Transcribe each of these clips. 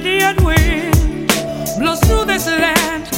An wind blows through this land.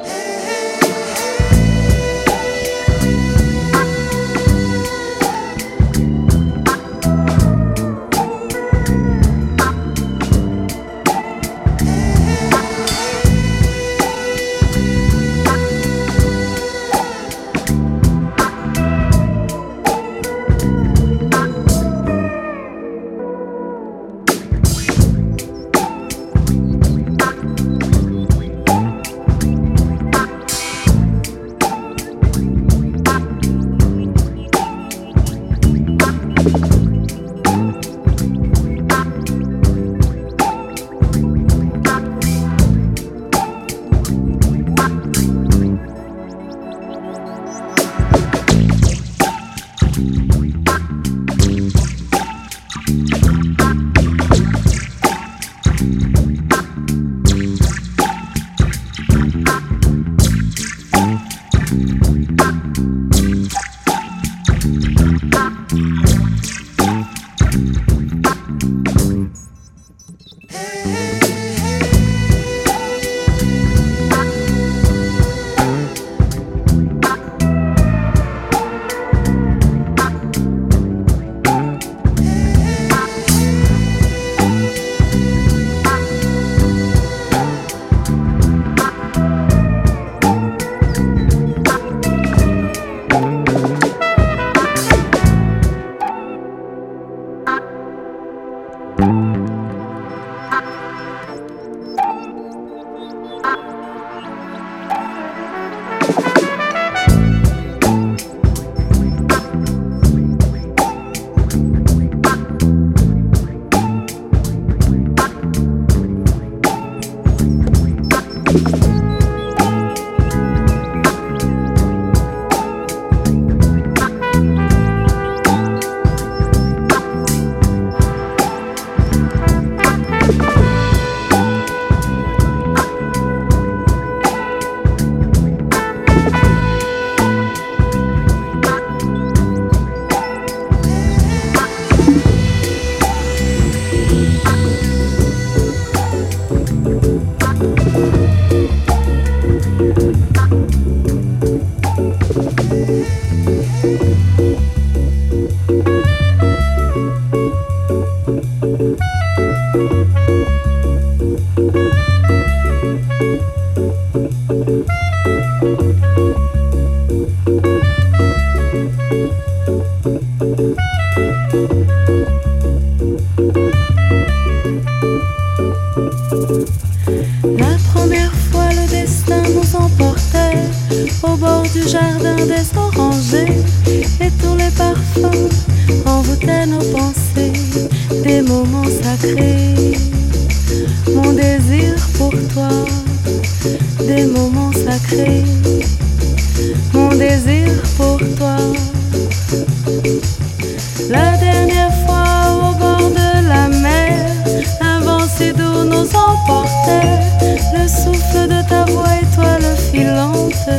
le souffle de ta voix étoile filante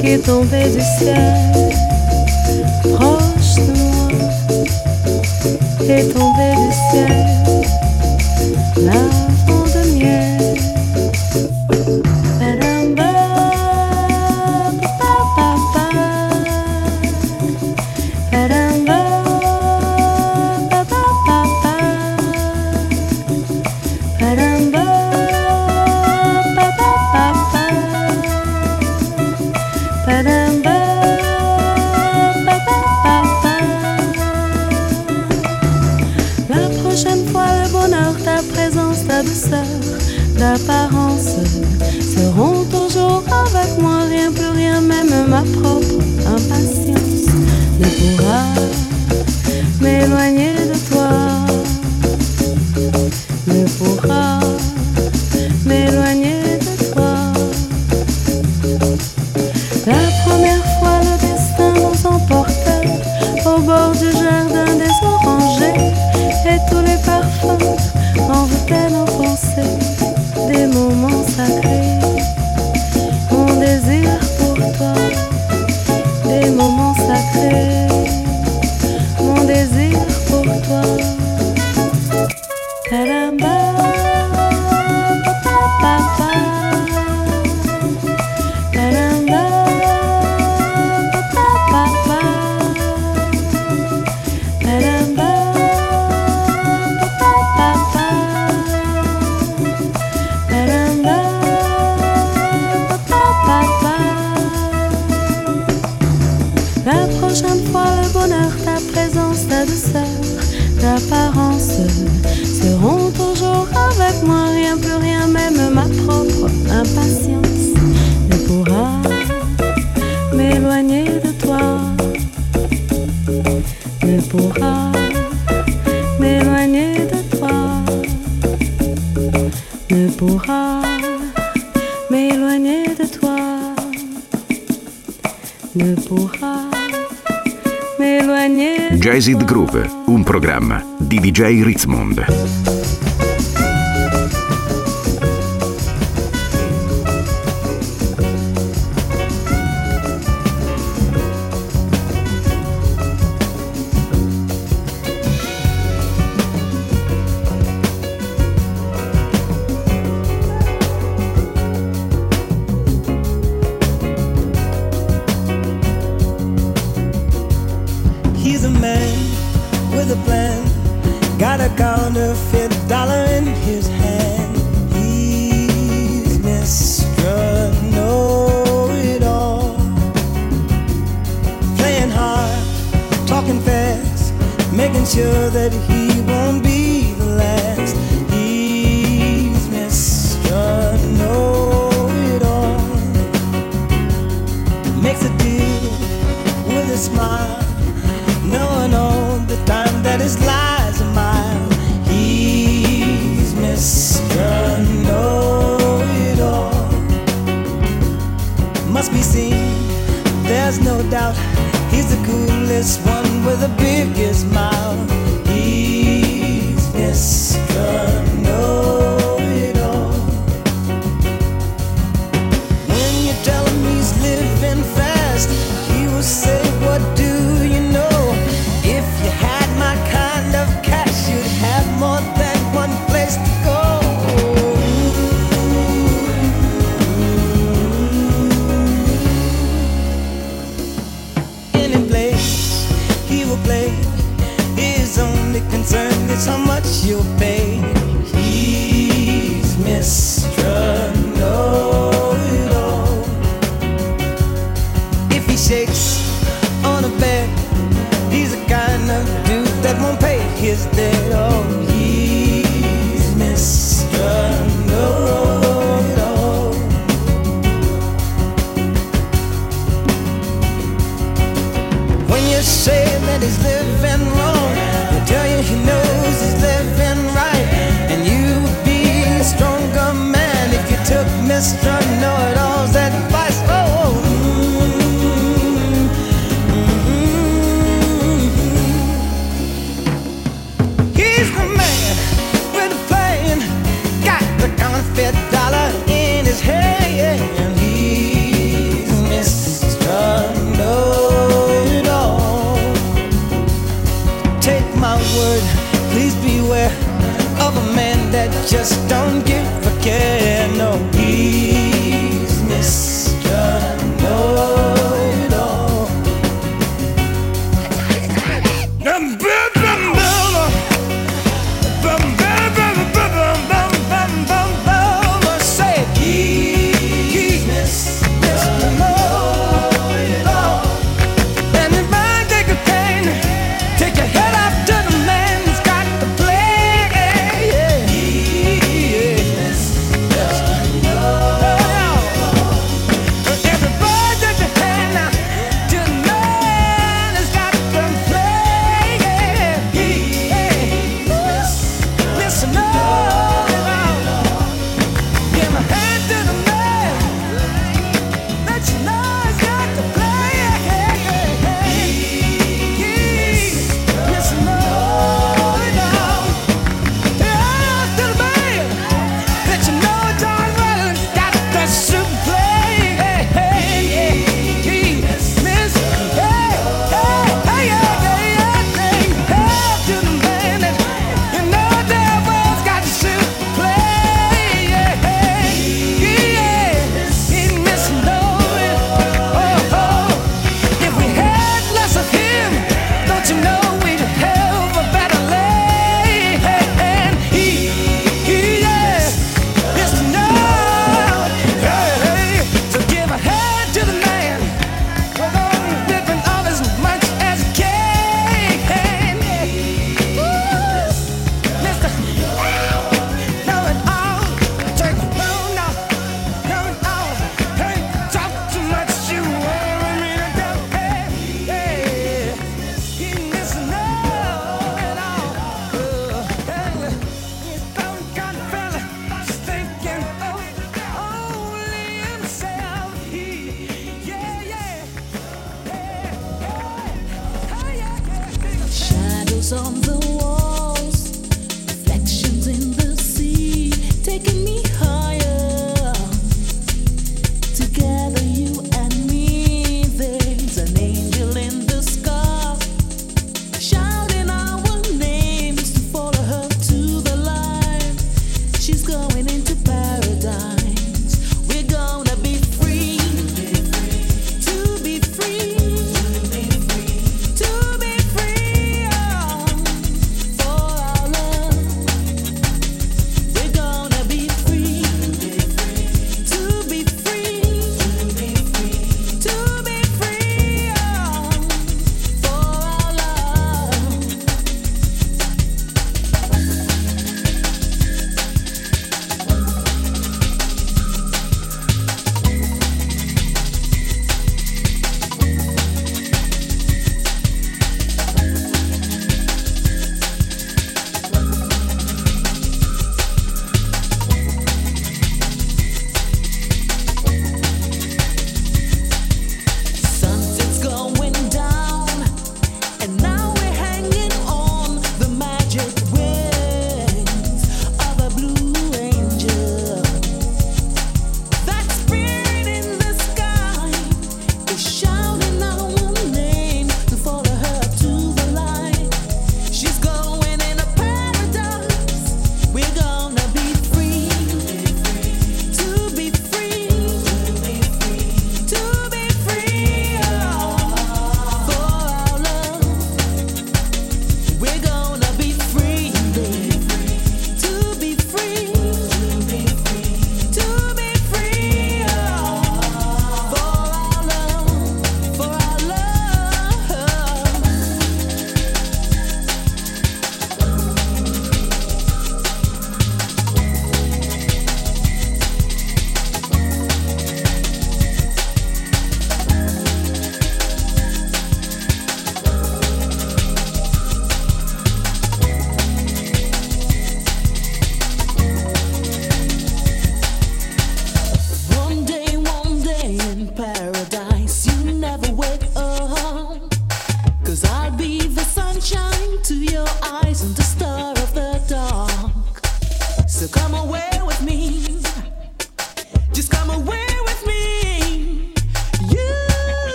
qui est tombée du ciel. Proche de moi qui est tombée du ciel. Là DJ Ritzmond. smile.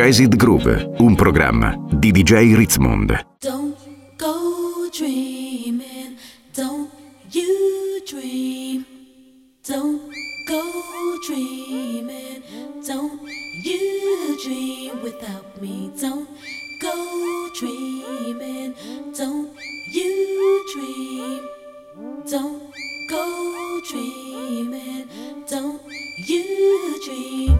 Jazzed Groove, un programma di DJ Ritzmond. Don't go dreaming, don't you dream. Don't go dreaming, don't you dream without me. Don't go dreaming, don't you dream. Don't go dreaming, don't you dream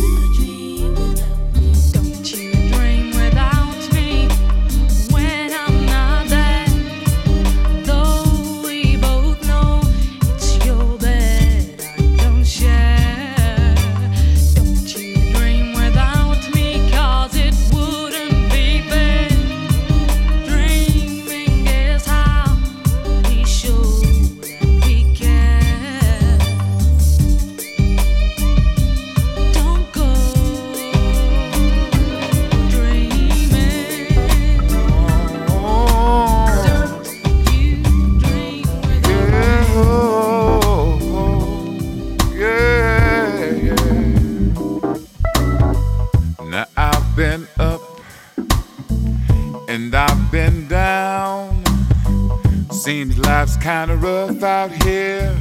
Kinda rough out here.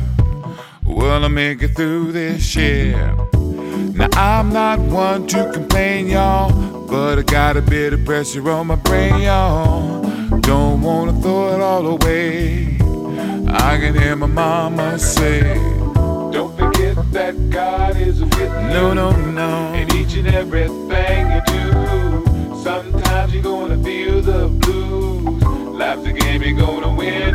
Will I make it through this year? Now I'm not one to complain, y'all, but I got a bit of pressure on my brain, y'all. Don't wanna throw it all away. I can hear my mama say, Don't forget that God is with you. No, no, no. In each and everything you do. Sometimes you're gonna feel the blues. Life's a game, you're gonna win and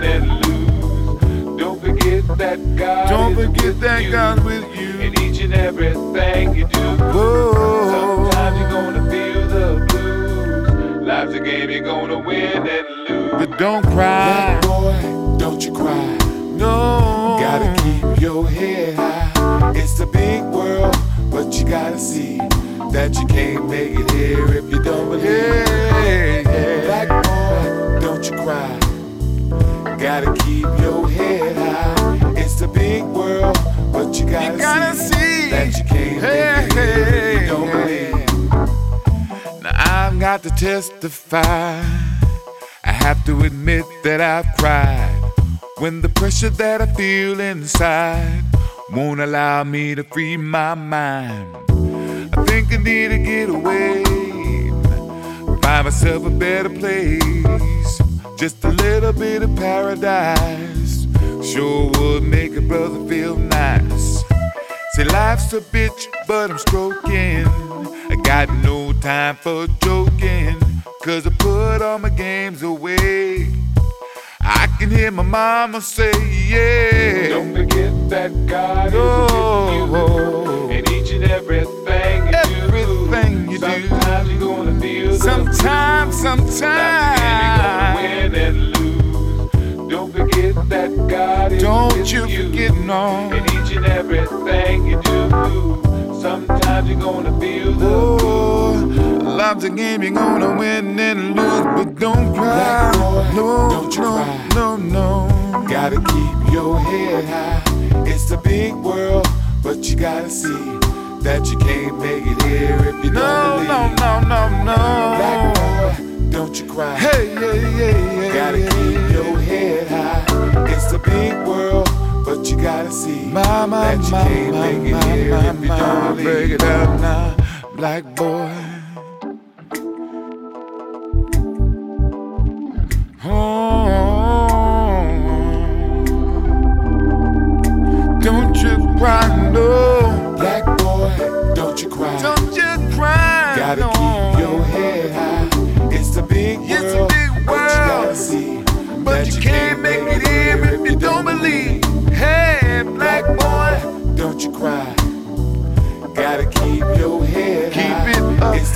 that God Don't forget that you. God with you in each and everything you do. Whoa. Sometimes you're gonna feel the blues. Life's a game you're gonna win and lose. But don't cry, boy, don't you cry. No, gotta keep your head high. It's a big world, but you gotta see that you can't make it here if you don't believe. Yeah, yeah. Black boy, don't you cry. Gotta keep your head high. Big world, but you gotta, you gotta see, see, that you can't hey, hey, you don't hey. believe. Now I've got to testify. I have to admit that I've cried when the pressure that I feel inside won't allow me to free my mind. I think I need to get away, find myself a better place, just a little bit of paradise Sure would make a brother feel nice. Say life's a bitch, but I'm stroking. I got no time for joking, cause I put all my games away. I can hear my mama say, yeah. Don't forget that God oh, is with you. Oh. And each and everything you everything do. You sometimes do. you're gonna feel Sometimes, sometimes. Don't forget that God is Don't with you, you forget no. In each and everything you do. Sometimes you're gonna feel the oh, Life's a game you're gonna win and lose, but don't cry. Boy, no, don't no, cry. no, no. Gotta keep your head high. It's a big world, but you gotta see that you can't make it here if you no, don't believe. No, no, no, no, no. Black boy, don't you cry. Hey, yeah, yeah, yeah. Gotta keep your head high. It's a big world, but you gotta see my, my, that you my, can't my, make it here my, if you don't believe. Break it down now, black boy.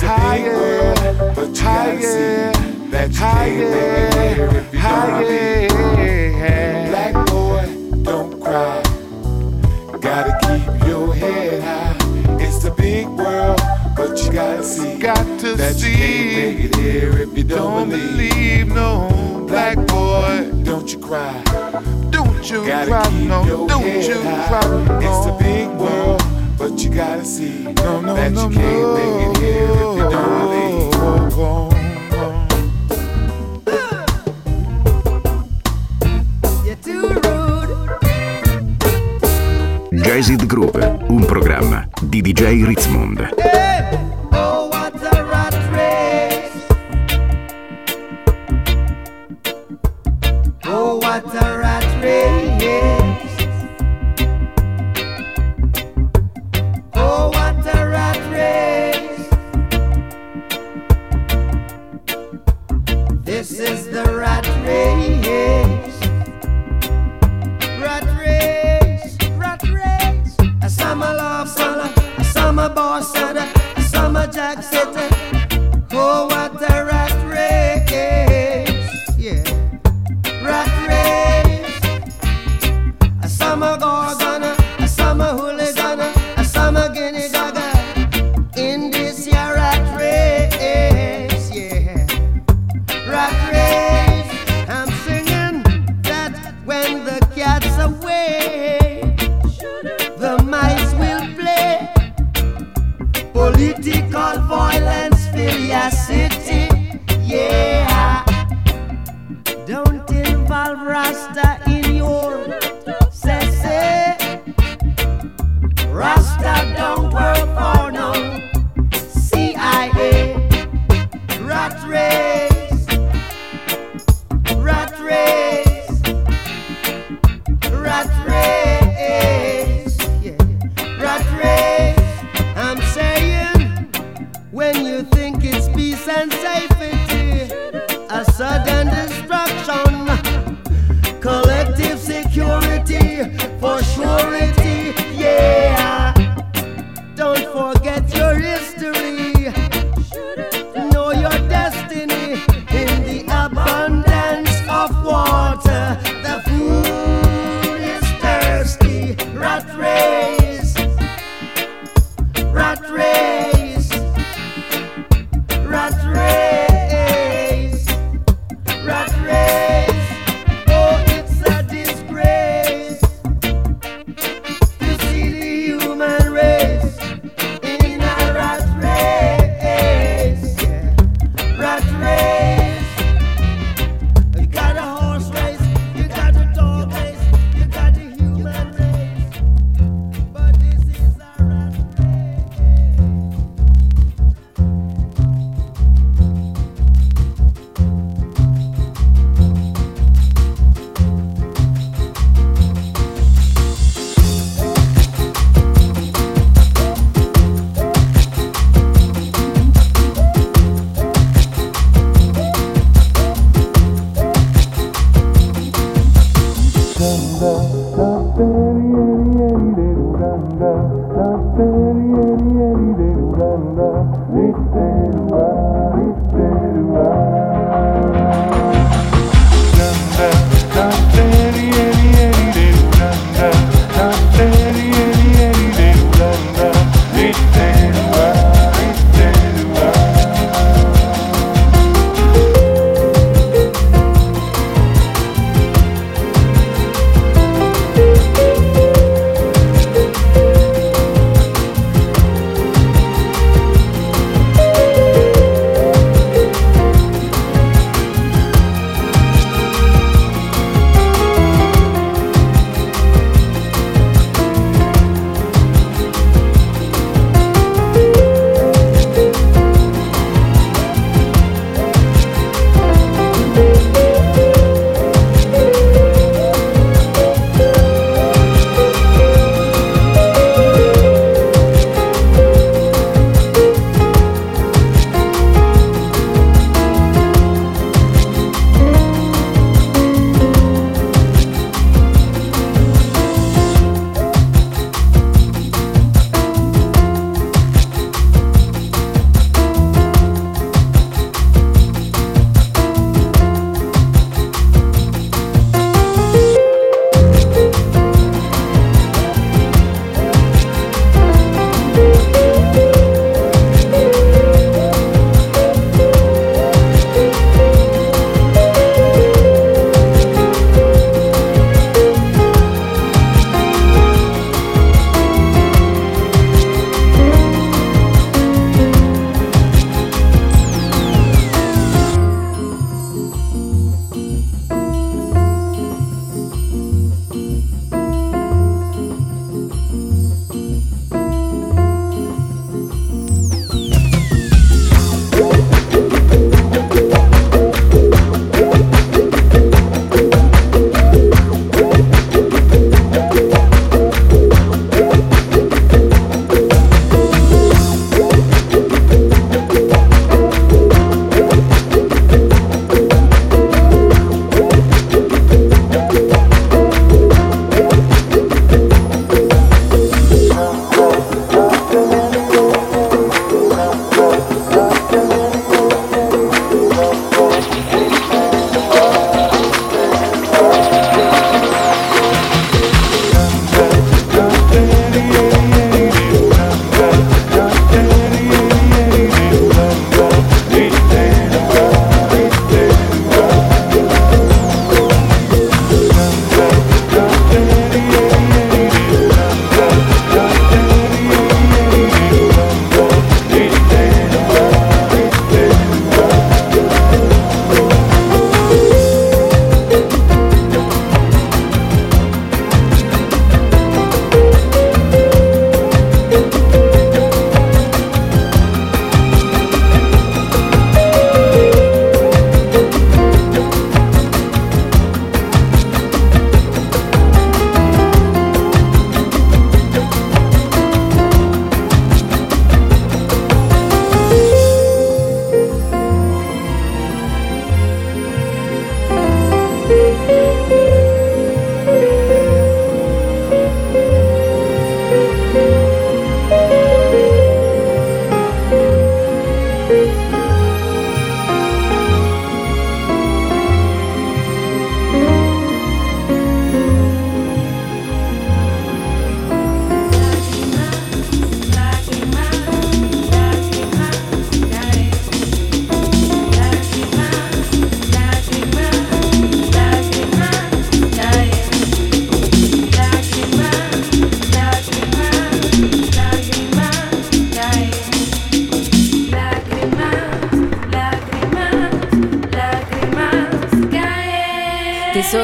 It up it's the higher, big world, but you gotta see that you can't make it here if you don't. Black boy, don't cry. Gotta keep your head high. It's the big world, but you gotta see Got to that see. you can't make it here if you don't, don't believe. believe no black boy, don't you cry. Don't you gotta cry, no, don't you high. cry. No. It's a big world, but you gotta see no, no, that no, you can't no. make it here if you don't believe. Jazz It Groove, un programma di DJ Ritzmond. This is the rat race. Rat race, rat race. A summer love, son, a summer boss, son, a summer jack sitter. rat race.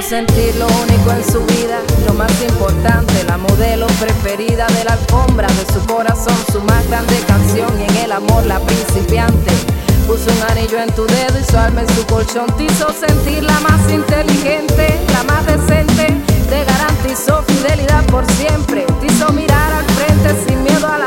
sentir lo único en su vida, lo más importante, la modelo preferida de la alfombra de su corazón, su más grande canción y en el amor la principiante. Puso un anillo en tu dedo y su alma en su colchón te hizo sentir la más inteligente, la más decente, te garantizó fidelidad por siempre, te hizo mirar al frente sin miedo a la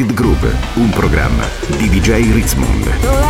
Acid Group, un programma di DJ Ritzmond.